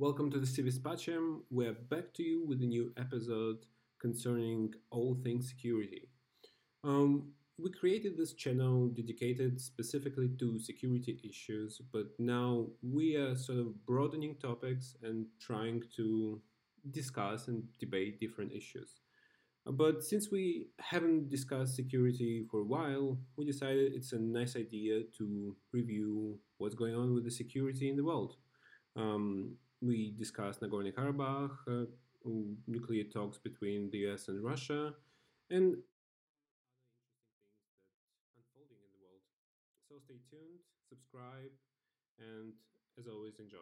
Welcome to the Si Vis Pacem. We're back to you with a new episode concerning all things security. Um, we created this channel dedicated specifically to security issues, but now we are sort of broadening topics and trying to discuss and debate different issues. But since we haven't discussed security for a while, we decided it's a nice idea to review what's going on with the security in the world. Um, we discussed Nagorno Karabakh, uh, nuclear talks between the US and Russia, and. So stay tuned, subscribe, and as always, enjoy.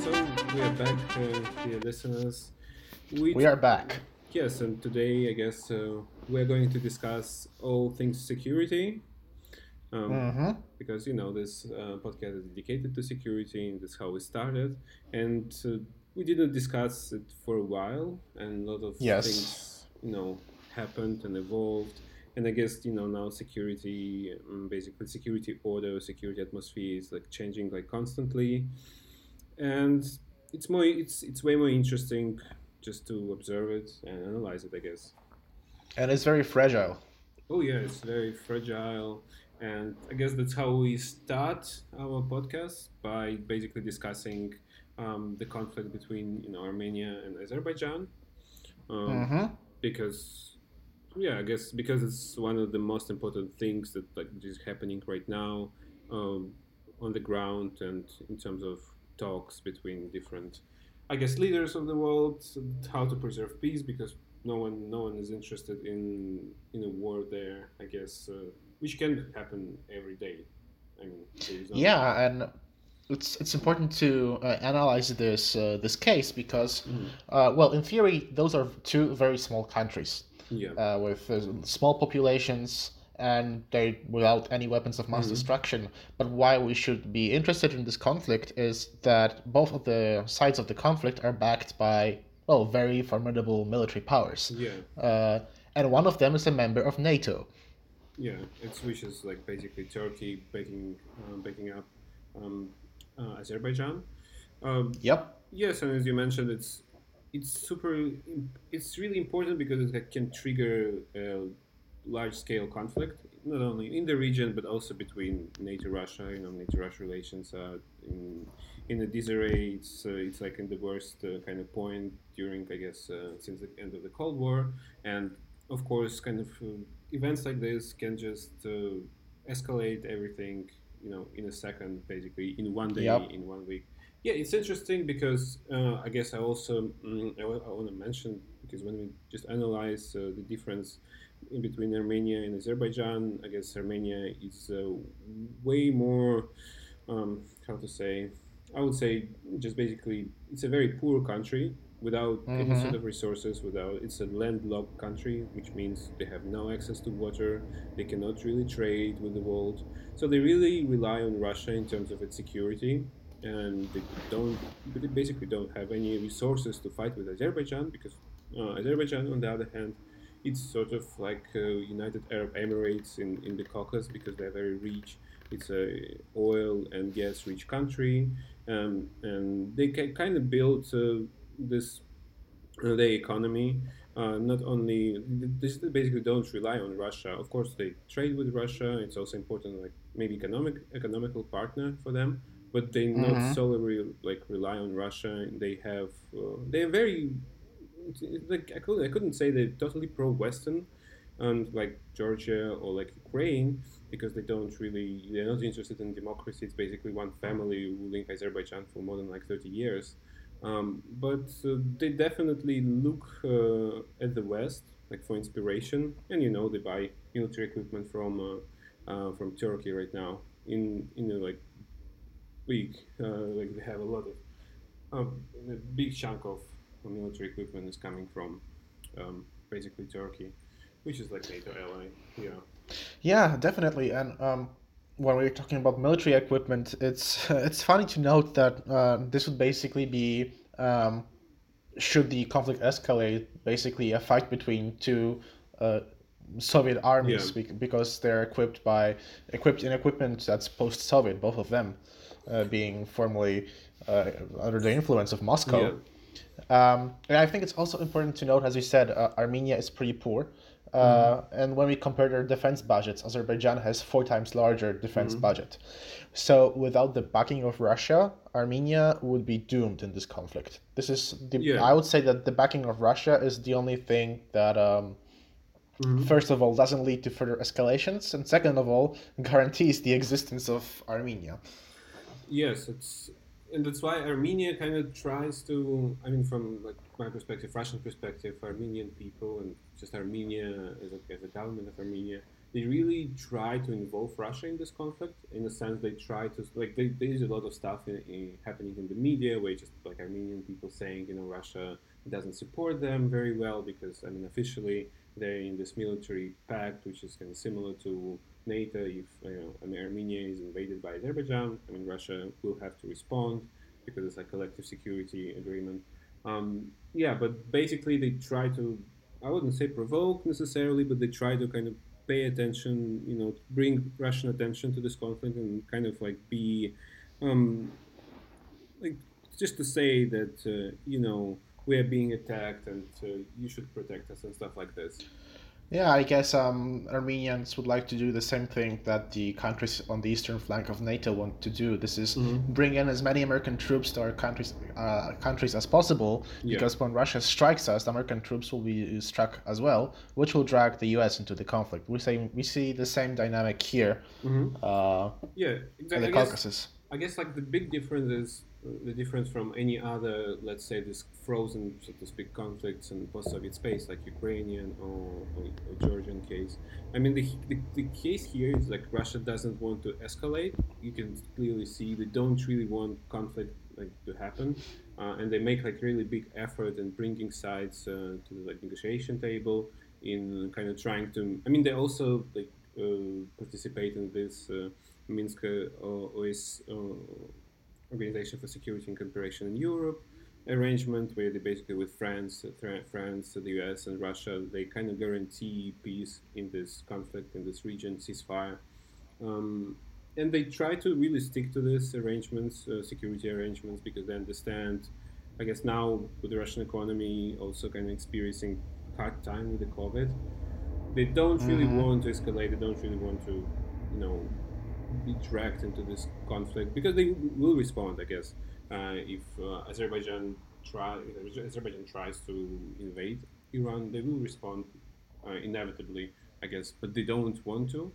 So we are back, uh, dear listeners. We are back. Yes, and today I guess uh, we're going to discuss all things security. Um, hmm Because you know this uh, podcast is dedicated to security, and that's how we started. And uh, we didn't discuss it for a while, and a lot of Yes. things you know happened and evolved. And I guess you know now security, um, basically security order, security atmosphere is like changing like constantly, and it's more it's it's way more interesting just to observe it and analyze it, I guess. And it's very fragile. Oh yeah, it's very fragile, and I guess that's how we start our podcast by basically discussing um, the conflict between you know Armenia and Azerbaijan, um, hmm because yeah, I guess because it's one of the most important things that like is happening right now um, on the ground and in terms of talks between different, I guess, leaders of the world, how to preserve peace because no one no one is interested in in a war there. I guess uh, which can happen every day. I mean, there is no- Yeah, and it's it's important to uh, analyze this uh, this case because, Mhm. uh, well, in theory, those are two very small countries yeah, uh, with uh, small populations and they without any weapons of mass Mhm. destruction. But why we should be interested in this conflict is that both of the sides of the conflict are backed by well very formidable military powers, yeah, uh, and one of them is a member of NATO. yeah. It's which is like basically Turkey backing um, backing up um, uh, Azerbaijan. Um, Yep. Yes, and as you mentioned, it's it's super. It's really important because it can trigger a large-scale conflict, not only in the region but also between NATO Russia. You know, NATO Russia relations are in in a disarray. It's uh, it's like in the worst uh, kind of point during, I guess, uh, since the end of the Cold War, and of course, kind of uh, events like this can just uh, escalate everything. You know, in a second, basically, in one day, Yep. in one week. Yeah, it's interesting because uh, I guess I also mm, I, want to mention because when we just analyze uh, the difference in between Armenia and Azerbaijan, I guess Armenia is uh, way more um, how to say I would say just basically it's a very poor country without any Mhm. sort of resources without it's a landlocked country which means they have no access to water they cannot really trade with the world so they really rely on Russia in terms of its security and they don't they basically don't have any resources to fight with Azerbaijan because uh, Azerbaijan on the other hand it's sort of like uh, United Arab Emirates in, in the Caucasus because they're very rich it's a oil and gas rich country um, and they can kind of build uh, this uh, their economy uh, not only this they basically don't rely on Russia. Of course, they trade with Russia. It's also important, like maybe economic economical partner for them. But they not Mhm. solely like rely on Russia. They have uh, they are very like I couldn't I couldn't say they're totally pro-Western, and like Georgia or like Ukraine because they don't really they're not interested in democracy. It's basically one family ruling Azerbaijan for more than like thirty years. Um, but uh, they definitely look uh, at the West like for inspiration, and you know they buy military equipment from uh, uh, from Turkey right now in in a like big uh, like they have a lot of um, a big chunk of military equipment is coming from um, basically Turkey, which is like NATO ally. Yeah. Yeah, definitely. And um, when we're talking about military equipment, it's it's funny to note that uh, this would basically be um, should the conflict escalate, basically a fight between two uh, Soviet armies Yeah. because they're equipped by equipped in equipment that's post-Soviet, both of them uh, being formerly uh, under the influence of Moscow. Um, and I think it's also important to note, as you said, uh, Armenia is pretty poor. Uh, And when we compare their defense budgets, Azerbaijan has four times larger defense budget. So without the backing of Russia, Armenia would be doomed in this conflict. This is the, Yeah. I would say that the backing of Russia is the only thing that, um, first of all, doesn't lead to further escalations, and second of all, guarantees the existence of Armenia. Yes, it's and that's why Armenia kind of tries to. I mean, from like my perspective, Russian perspective, Armenian people and just Armenia as a, as a government of Armenia, they really try to involve Russia in this conflict. In a sense, they try to like they, there's a lot of stuff in, in, happening in the media where just like Armenian people saying, you know, Russia doesn't support them very well because I mean, officially they're in this military pact, which is kind of similar to NATO. If you know, Armenia is invaded by Azerbaijan, I mean, Russia will have to respond because it's a collective security agreement. Um, yeah, but basically they try to, I wouldn't say provoke necessarily, but they try to kind of pay attention, you know, bring Russian attention to this conflict and kind of like be, um, like just to say that uh, you know we are being attacked and uh, you should protect us and stuff like this. Yeah, I guess um, Armenians would like to do the same thing that the countries on the eastern flank of NATO want to do. This is bring in as many American troops to our countries, uh, countries as possible, Yeah. because when Russia strikes us, the American troops will be struck as well, which will drag the U.S. into the conflict. We say we see the same dynamic here uh, Yeah, in exactly. the I guess- Caucasus. I guess like the big difference is uh, the difference from any other, let's say, this frozen, so to speak, conflicts in post-Soviet space, like Ukrainian or, or, or Georgian case. I mean, the, the, the case here is like Russia doesn't want to escalate. You can clearly see they don't really want conflict like to happen, uh, and they make like really big effort in bringing sides uh, to the like negotiation table in kind of trying to. I mean, they also like uh, participate in this. Uh, Minsk uh, OS uh, Organization for Security and Cooperation in Europe arrangement, where they basically with France, France, the US, and Russia, they kind of guarantee peace in this conflict in this region, ceasefire. Um, and they try to really stick to these arrangements, uh, security arrangements, because they understand. I guess now with the Russian economy also kind of experiencing hard time with the COVID, they don't really Mhm. want to escalate. They don't really want to, you know, be dragged into this conflict because they will respond, I guess, uh, if uh, Azerbaijan Azerbaijan tries to invade Iran, they will respond uh, inevitably, I guess, but they don't want to,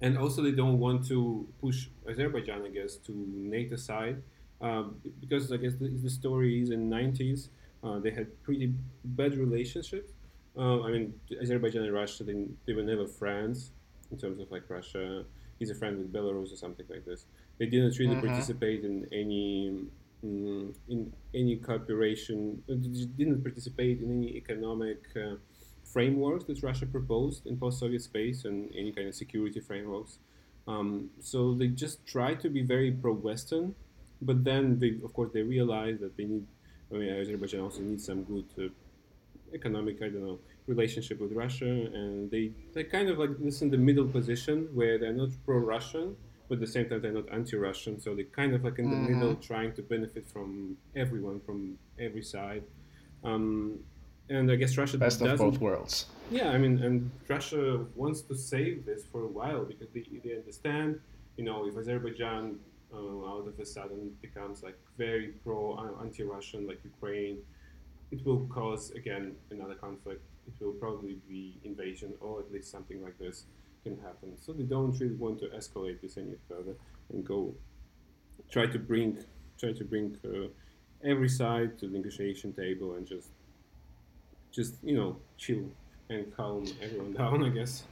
and also they don't want to push Azerbaijan, I guess, to NATO side, um, because I guess the, the story is in 90s uh, they had pretty bad relationships. Uh, I mean, Azerbaijan and Russia, they, they were never friends in terms of like Russia is a friend with Belarus or something like this. They didn't really Mhm. participate in any mm, in any cooperation. uh, they Didn't participate in any economic uh, frameworks that Russia proposed in post-Soviet space and any kind of security frameworks. Um, so they just try to be very pro-Western, but then they, of course, they realize that they need. I mean, Azerbaijan also needs some good uh, economic, I don't know, relationship with Russia, and they they kind of like this in the middle position where they're not pro-Russian, but at the same time they're not anti-Russian, so they're kind of like in the Mhm. middle, trying to benefit from everyone from every side. Um, and I guess Russia Best of both worlds. Yeah, I mean, and Russia wants to save this for a while because they, they understand, you know, if Azerbaijan uh, out of a sudden becomes like very pro anti-Russian, like Ukraine, it will cause again another conflict. It will probably be invasion or at least something like this can happen. So they don't really want to escalate this any further and go try to bring try to bring uh, every side to the negotiation table and just just you know chill and calm everyone down. I guess.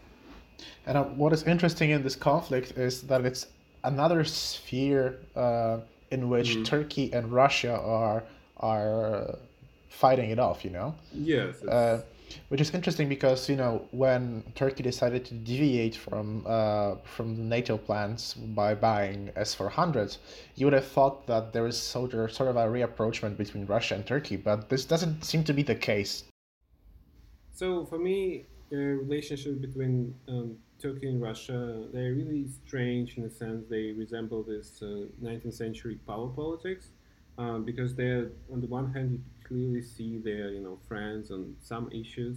And uh, what is interesting in this conflict is that it's another sphere uh, in which Mhm. Turkey and Russia are are uh, fighting it off. You know, Yes. uh, which is interesting because you know when Turkey decided to deviate from uh, from the NATO plans by buying S-400, you would have thought that there is sort of sort of a rapprochement between Russia and Turkey, but this doesn't seem to be the case. So for me, the relationship between um, Turkey and Russia, they're really strange in a sense. They resemble this uh, 19th century power politics um, because they're on the one hand clearly see their you know friends on some issues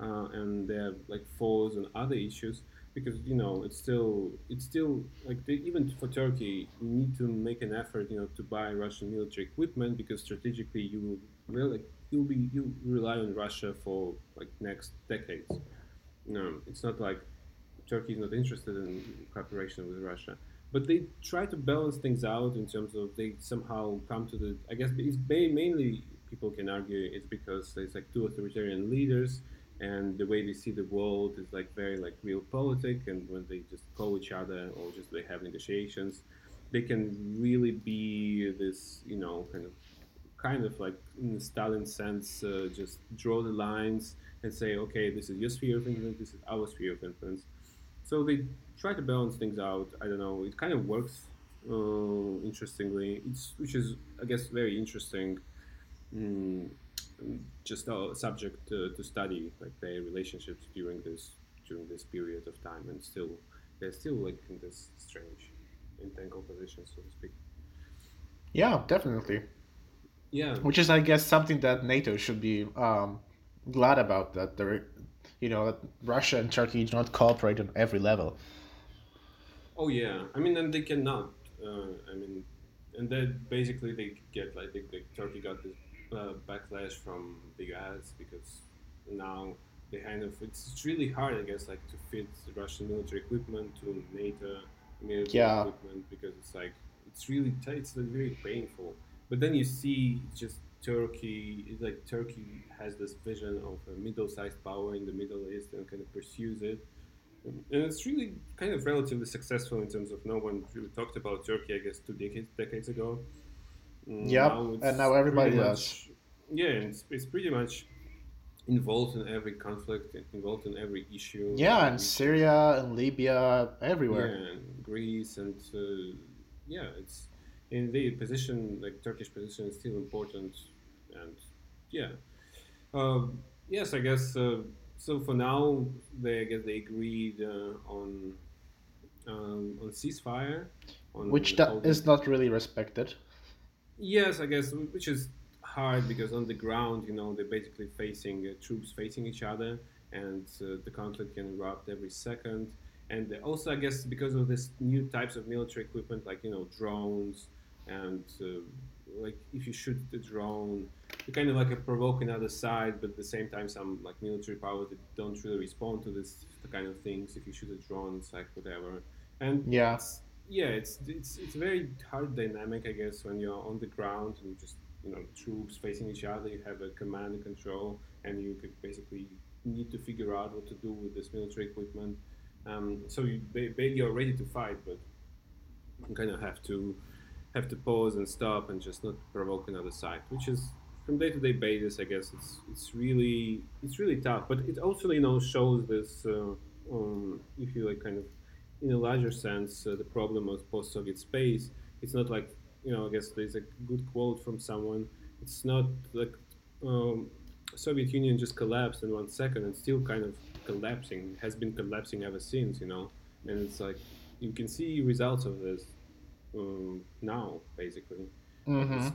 uh, and they're like foes on other issues because you know it's still it's still like they, even for Turkey you need to make an effort you know to buy Russian military equipment because strategically you will really you'll be you rely on Russia for like next decades. No, it's not like Turkey is not interested in cooperation with Russia, but they try to balance things out in terms of they somehow come to the. I guess it's mainly people can argue it's because there's like two authoritarian leaders and the way they see the world is like very like realpolitik and when they just call each other or just they have negotiations they can really be this you know kind of kind of like in the Stalin sense uh, just draw the lines and say okay this is your sphere of influence this is our sphere of influence. So they try to balance things out. I don't know. It kind of works uh, interestingly. It's which is i guess very interesting mm, just a subject to, to study, like their relationships during this during this period of time, and still they're still like in this strange entangled position, so to speak. Yeah, definitely. Yeah, which is, I guess, something that NATO should be um, glad about that there, you know, that Russia and Turkey do not cooperate on every level. Oh yeah, I mean, and they cannot. Uh, I mean, and then basically they get like, they, Turkey got this uh, backlash from the US because now they kind of it's, it's really hard, I guess, like to fit Russian military equipment to NATO military yeah. equipment because it's like it's really tight, it's like very painful. But then you see just Turkey, it's like Turkey has this vision of a middle-sized power in the Middle East and kind of pursues it. And it's really kind of relatively successful in terms of no one really talked about Turkey, I guess, two decades, decades ago. Yep, and now everybody does. Yeah, it's, it's pretty much involved in every conflict, involved in every issue. Yeah, in Syria and Libya, everywhere. Yeah, and Greece and uh, yeah, it's in the position like Turkish position is still important, and yeah, um, yes, I guess. Uh, so for now, they I guess they agreed uh, on um, on ceasefire, on which that is not really respected. Yes, I guess, which is hard because on the ground, you know, they're basically facing uh, troops facing each other, and uh, the conflict can erupt every second. And also, I guess, because of this new types of military equipment, like you know, drones, and uh, like if you shoot the drone, you kind of like a provoke another side, but at the same time, some like military powers that don't really respond to this kind of things. If you shoot a drone, it's like whatever. And yeah, yeah, it's it's it's very hard dynamic, I guess, when you're on the ground and you just you know troops facing each other. You have a command and control, and you could basically need to figure out what to do with this military equipment. Um, so you you're ready to fight, but you kind of have to have to pause and stop and just not provoke another side, which is from day to day basis. I guess it's it's really it's really tough, but it also you know shows this. Uh, um, if you like kind of in a larger sense, uh, the problem of post-Soviet space. It's not like you know. I guess there's a good quote from someone. It's not like um, Soviet Union just collapsed in one second. and still kind of collapsing. Has been collapsing ever since. You know, and it's like you can see results of this um, now, basically. Mm-hmm.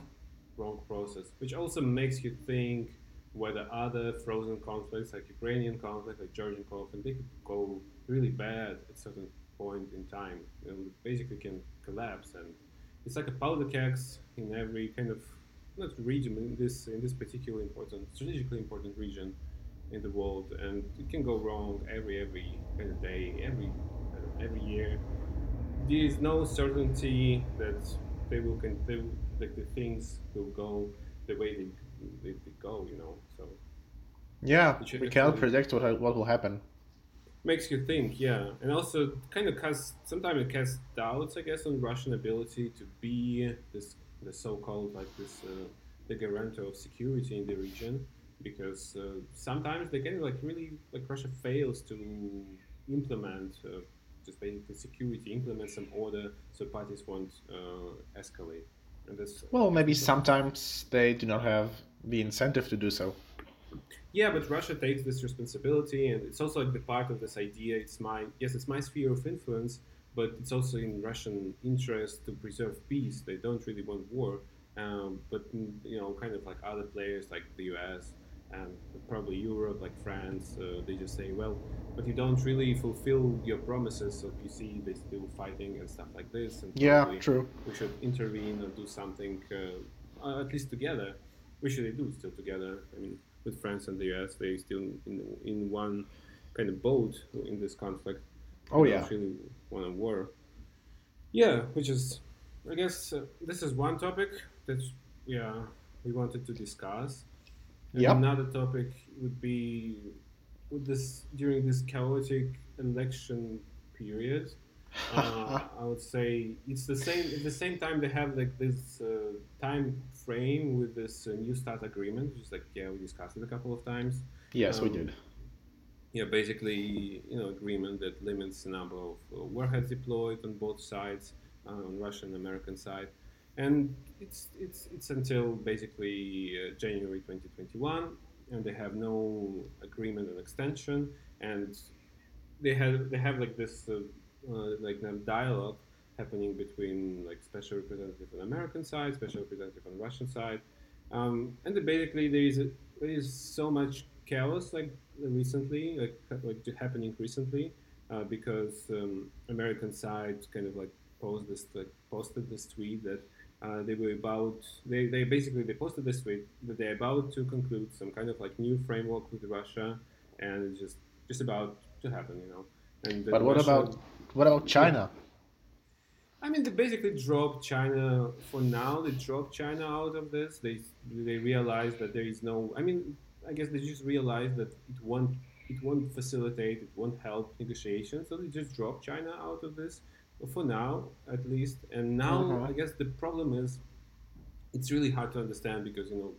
wrong process, which also makes you think whether other frozen conflicts like Ukrainian conflict, like Georgian conflict, they could go really bad at certain point in time and basically can collapse. And it's like a powder kegs in every kind of not region in this in this particular important strategically important region in the world. And it can go wrong every every kind of day every know, every year. There is no certainty that they will continue like the things will go the way they, they, they go you know so. Yeah we cannot predict what, what will happen makes you think, yeah, and also kind of casts sometimes it casts doubts, I guess, on Russian ability to be this the so-called like this uh, the guarantor of security in the region, because uh, sometimes they can like really like Russia fails to implement uh, just basically security, implement some order, so parties won't uh, escalate. And this well, maybe sometimes they do not have the incentive to do so. Yeah, but Russia takes this responsibility, and it's also like the part of this idea. It's my yes, it's my sphere of influence, but it's also in Russian interest to preserve peace. They don't really want war, um, but you know, kind of like other players like the U.S. and probably Europe, like France, uh, they just say, well, but you don't really fulfill your promises. So you see, they still fighting and stuff like this. And yeah, true. We should intervene or do something, uh, at least together. We should do still together. I mean with France and the US. They still in in one kind of boat in this conflict. Oh yeah, really want a war. Yeah, which is, I guess, uh, this is one topic that yeah we wanted to discuss. Yeah. Another topic would be with this during this chaotic election period uh, I would say it's the same. At the same time, they have like this uh, time frame with this uh, New START agreement, is like yeah, we discussed it a couple of times. Yes, um, we did. Yeah, basically, you know, agreement that limits the number of uh, warheads deployed on both sides, uh, on Russian and American side, and it's it's it's until basically uh, January 2021, and they have no agreement on extension, and they have they have like this uh, like a dialogue happening between like special representative on American side, special representative on Russian side, um, and basically there is a, there is so much chaos like recently, like like happening recently, uh, because um, American side kind of like posted this like posted this tweet that. Uh, they were about they, they basically they posted this tweet that they're about to conclude some kind of like new framework with Russia and it's just just about to happen you know and but what Russia, about what about China? I mean, they basically dropped China for now. They dropped China out of this. They they realized that there is no. I mean, I guess they just realized that it won't it won't facilitate, it won't help negotiations. So they just dropped China out of this for now, at least. And now, uh-huh. I guess the problem is, it's really hard to understand because you know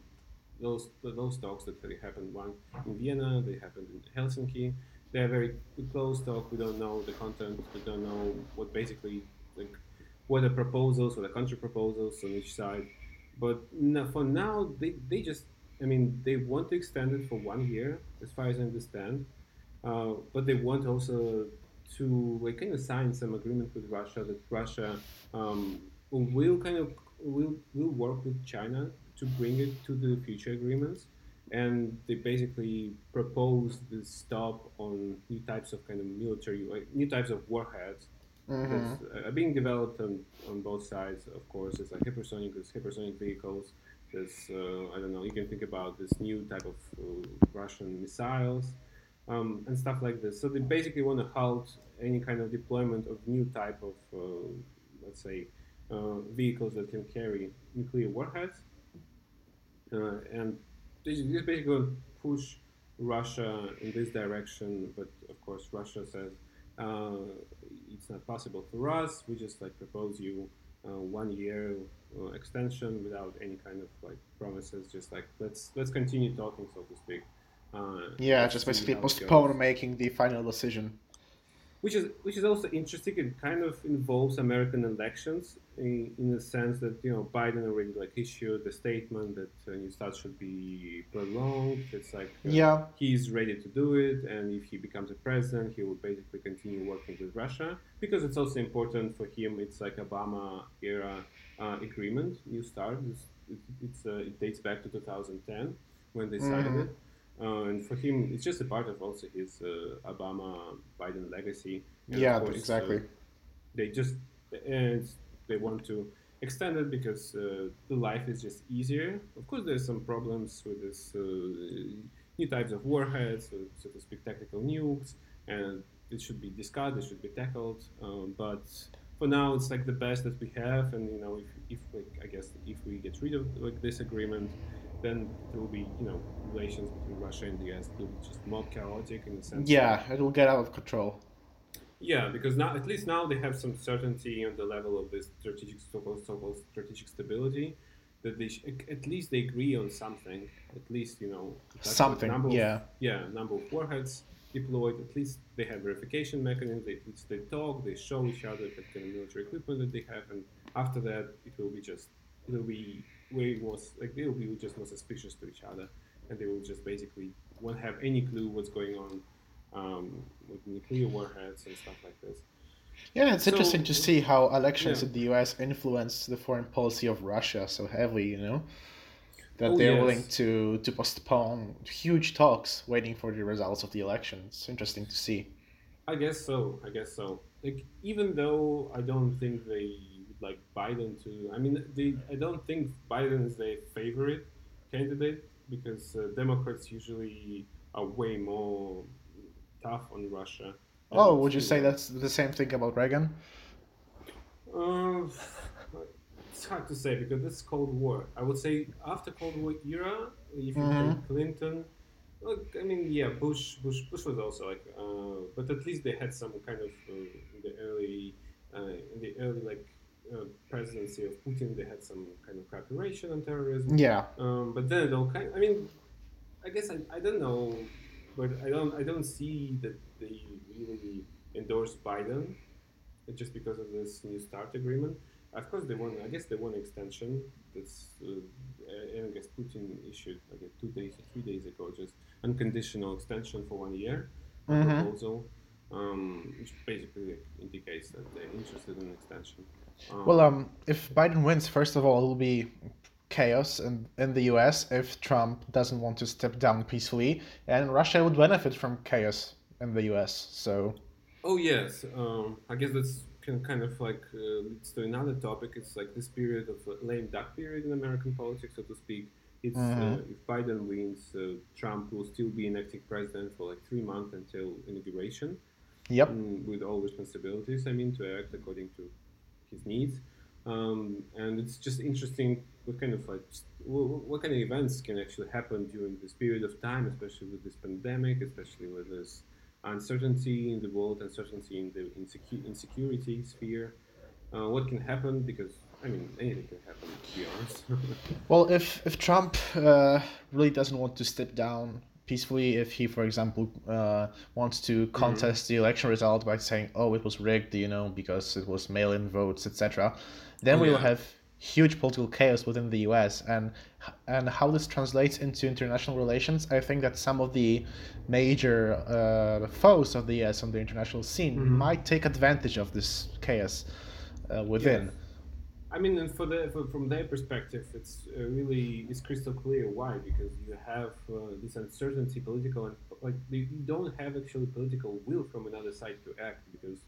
those those talks that happened one in Vienna, they happened in Helsinki they're very closed talk. We don't know the content. We don't know what basically like what the proposals or the country proposals on each side. But no, for now, they, they just I mean they want to extend it for one year, as far as I understand. Uh, but they want also to like kind of sign some agreement with Russia that Russia um, will kind of will will work with China to bring it to the future agreements and they basically propose the stop on new types of kind of military, like new types of warheads mm-hmm. are being developed on, on both sides. Of course, it's like hypersonic, there's hypersonic vehicles. There's uh, I don't know. You can think about this new type of uh, Russian missiles um, and stuff like this. So they basically want to halt any kind of deployment of new type of uh, let's say uh, vehicles that can carry nuclear warheads. Uh, and this basically going to push Russia in this direction, but of course Russia says uh, it's not possible for us. We just like propose you uh, one year uh, extension without any kind of like promises. Just like let's let's continue talking, so to speak. Uh, yeah, just basically postpone making the final decision which is which is also interesting. It kind of involves American elections in, in the sense that you know Biden already like issued the statement that uh, New START should be prolonged. It's like uh, yeah, he's ready to do it, and if he becomes a president, he will basically continue working with Russia because it's also important for him. It's like Obama era uh, agreement. New START. It's, it, it's uh, it dates back to 2010 when they signed mm-hmm. it. Uh, and for him, it's just a part of also his uh, Obama Biden legacy. And yeah, course, exactly. Uh, they just and they want to extend it because uh, the life is just easier. Of course, there's some problems with this uh, new types of warheads, so to speak, tactical nukes, and it should be discussed. It should be tackled. Um, but for now, it's like the best that we have, and you know, if, if like I guess if we get rid of like this agreement then there will be, you know, relations between Russia and the US will be just more chaotic in the sense. Yeah, it will get out of control. Yeah, because now at least now they have some certainty on the level of this strategic so-called, so-called strategic stability that they sh- at least they agree on something. At least you know something. Number yeah. Of, yeah, number of warheads deployed. At least they have verification mechanisms. They, they talk. They show each other the kind of military equipment that they have, and after that, it will be just it will be way more like they will be just more suspicious to each other, and they will just basically won't have any clue what's going on um, with nuclear warheads and stuff like this. Yeah, it's So- interesting to see how elections Yeah. in the U.S. influence the foreign policy of Russia so heavily. You know, that Oh, they're yes. willing to to postpone huge talks, waiting for the results of the election. It's interesting to see. I guess so. I guess so. Like even though I don't think they like Biden to. I mean, they. I don't think Biden is their favorite candidate because uh, Democrats usually are way more tough on Russia. Oh, would you say that's the same thing about Reagan? Uh, it's hard to say because it's Cold War. I would say after Cold War era, if you Mhm. take Clinton, look, I mean, yeah, Bush, Bush, Bush was also like, uh, but at least they had some kind of uh, in the early, uh, in the early like uh, presidency of Putin, they had some kind of cooperation on terrorism. Yeah. Um, but then it all kind. I mean, I guess I, I don't know, but I don't I don't see that they really endorse Biden just because of this New Start agreement. Of course, they want. I guess they want extension. That's uh, and I guess Putin issued I guess two days or three days ago just unconditional extension for one year a Mhm. proposal, um, which basically indicates that they're interested in extension. Um, Well, um, if Biden wins, first of all, it will be chaos in, in the U.S. if Trump doesn't want to step down peacefully, and Russia would benefit from chaos in the U.S. So, Oh yes, um, I guess that's can kind of like uh, leads to another topic. It's like this period of uh, lame duck period in American politics, so to speak. It's uh, Mhm. if Biden wins, uh, Trump will still be an acting president for like three months until inauguration, yep. mm, with all responsibilities. I mean, to act according to his needs. Um, and it's just interesting what kind of like what, what kind of events can actually happen during this period of time, especially with this pandemic, especially with this uncertainty in the world, uncertainty in the insecu- insecurity sphere. Uh, what can happen? Because I mean, anything can happen. To be honest. Well, if if Trump uh, really doesn't want to step down peacefully, if he, for example, uh, wants to contest the election result by saying, "Oh, it was rigged," you know, because it was mail-in votes, etc., then Oh, we will have huge political chaos within the U.S. and and how this translates into international relations. I think that some of the major uh, foes of the U.S. on the international scene Mhm. might take advantage of this chaos uh, within. Yes. I mean, for the for, from their perspective, it's uh, really it's crystal clear why because you have uh, this uncertainty, political, and like you you don't have actually political will from another side to act because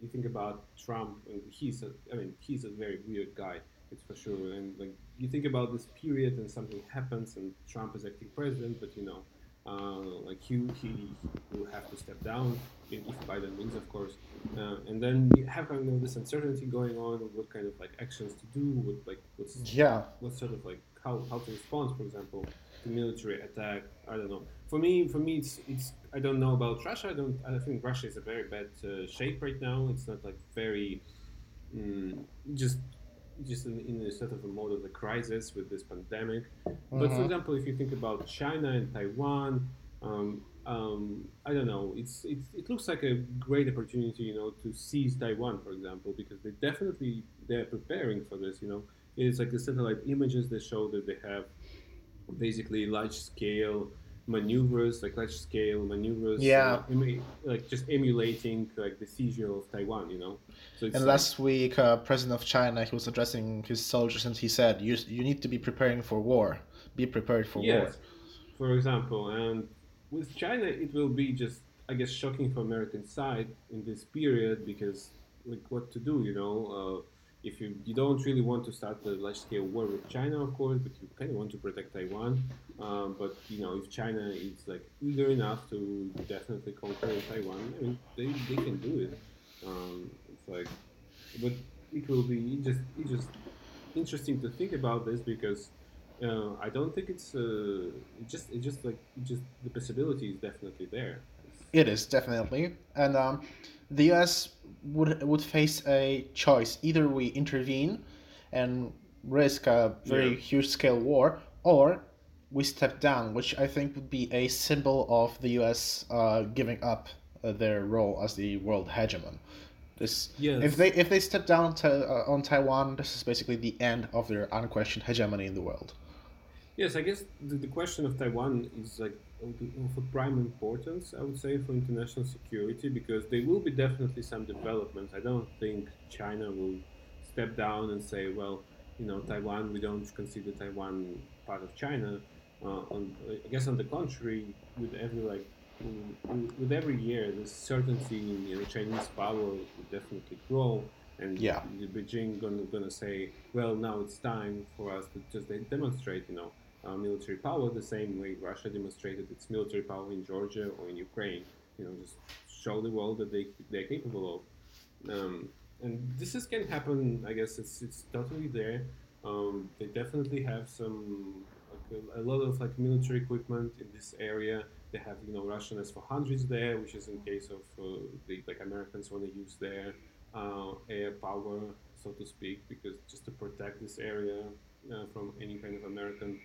you think about Trump and he's a, I mean he's a very weird guy, it's for sure, and like you think about this period and something happens and Trump is acting president, but you know. Uh, like he, he will have to step down if if Biden wins, of course. Uh, and then you have kind of this uncertainty going on of what kind of like actions to do, what like what's Yeah. what sort of like how, how to respond, for example, to military attack. I don't know. For me, for me, it's it's I don't know about Russia. I don't. I think Russia is a very bad uh, shape right now. It's not like very mm, just just in, in a sort of a mode of the crisis with this pandemic. But for Mhm. example, if you think about China and Taiwan, um, um, I don't know. It's, it's it looks like a great opportunity, you know, to seize Taiwan, for example, because they definitely they're preparing for this. You know, it's like the satellite images that show that they have basically large scale maneuvers, like large scale maneuvers. Yeah. uh, emu- like just emulating like the seizure of Taiwan. You know, so it's And like- last week, uh, President of China, he was addressing his soldiers, and he said, "You you need to be preparing for war. Be prepared for war." Yes, for example, and with China, it will be just, I guess, shocking for American side in this period because, like, what to do, you know? Uh, if you, you don't really want to start a large scale war with China, of course, but you kind of want to protect Taiwan. Um, but you know, if China is like eager enough to definitely conquer Taiwan, I mean, they, they can do it. Um, it's like, but it will be just it's just interesting to think about this because uh, I don't think it's uh, it just it just like just the possibility is definitely there. It is definitely, and um, the U.S. would would face a choice: either we intervene and risk a very Yeah. huge scale war, or we step down, which I think would be a symbol of the U.S. Uh, giving up uh, their role as the world hegemon. This, Yes. if they if they step down to, uh, on Taiwan, this is basically the end of their unquestioned hegemony in the world. Yes, I guess the, the question of Taiwan is like of, of prime importance, I would say, for international security because there will be definitely some developments. I don't think China will step down and say, well, you know, Taiwan, we don't consider Taiwan part of China. Uh, on, I guess on the contrary, with every like with every year, the certainty in you know, Chinese power will definitely grow, and yeah. Beijing gonna gonna say, well, now it's time for us to just demonstrate, you know, uh, military power the same way Russia demonstrated its military power in Georgia or in Ukraine. You know, just show the world that they they're capable of. Um, and this is can happen. I guess it's it's totally there. Um, they definitely have some a, lot of like military equipment in this area. They have you know Russian S-400s there, which is in case of uh, the like Americans want to use their uh, air power, so to speak, because just to protect this area uh, from any kind of American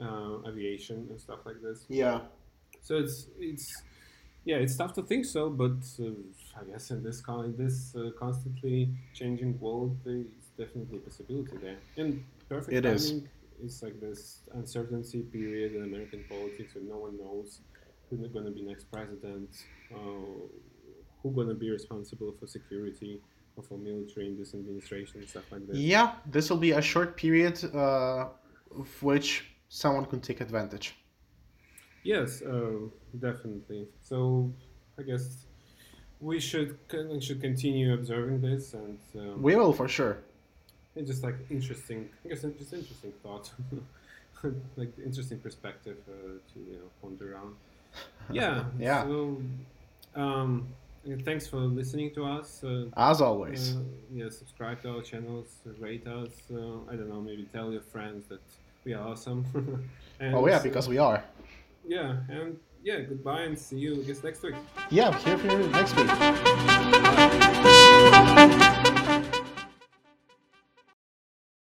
uh, aviation and stuff like this. Yeah. So it's it's yeah, it's tough to think so, but uh, I guess in this con- in this uh, constantly changing world, there's definitely a possibility there. And perfect it timing is. It's like this uncertainty period in American politics, where no one knows who's going to be next president, uh, who's going to be responsible for security or for military in this administration and stuff like that. Yeah, this will be a short period uh, of which someone can take advantage. Yes, uh, definitely. So I guess we should should continue observing this, and um, we will for sure. It's just like interesting. I guess just interesting thought, like interesting perspective uh, to you know ponder around. Yeah. yeah. So, um, thanks for listening to us. Uh, As always. Uh, yeah, subscribe to our channels, rate us. Uh, I don't know, maybe tell your friends that we are awesome. oh yeah, so, because we are. Yeah, and yeah, goodbye and see you I guess next week. Yeah, I'm here for you next week.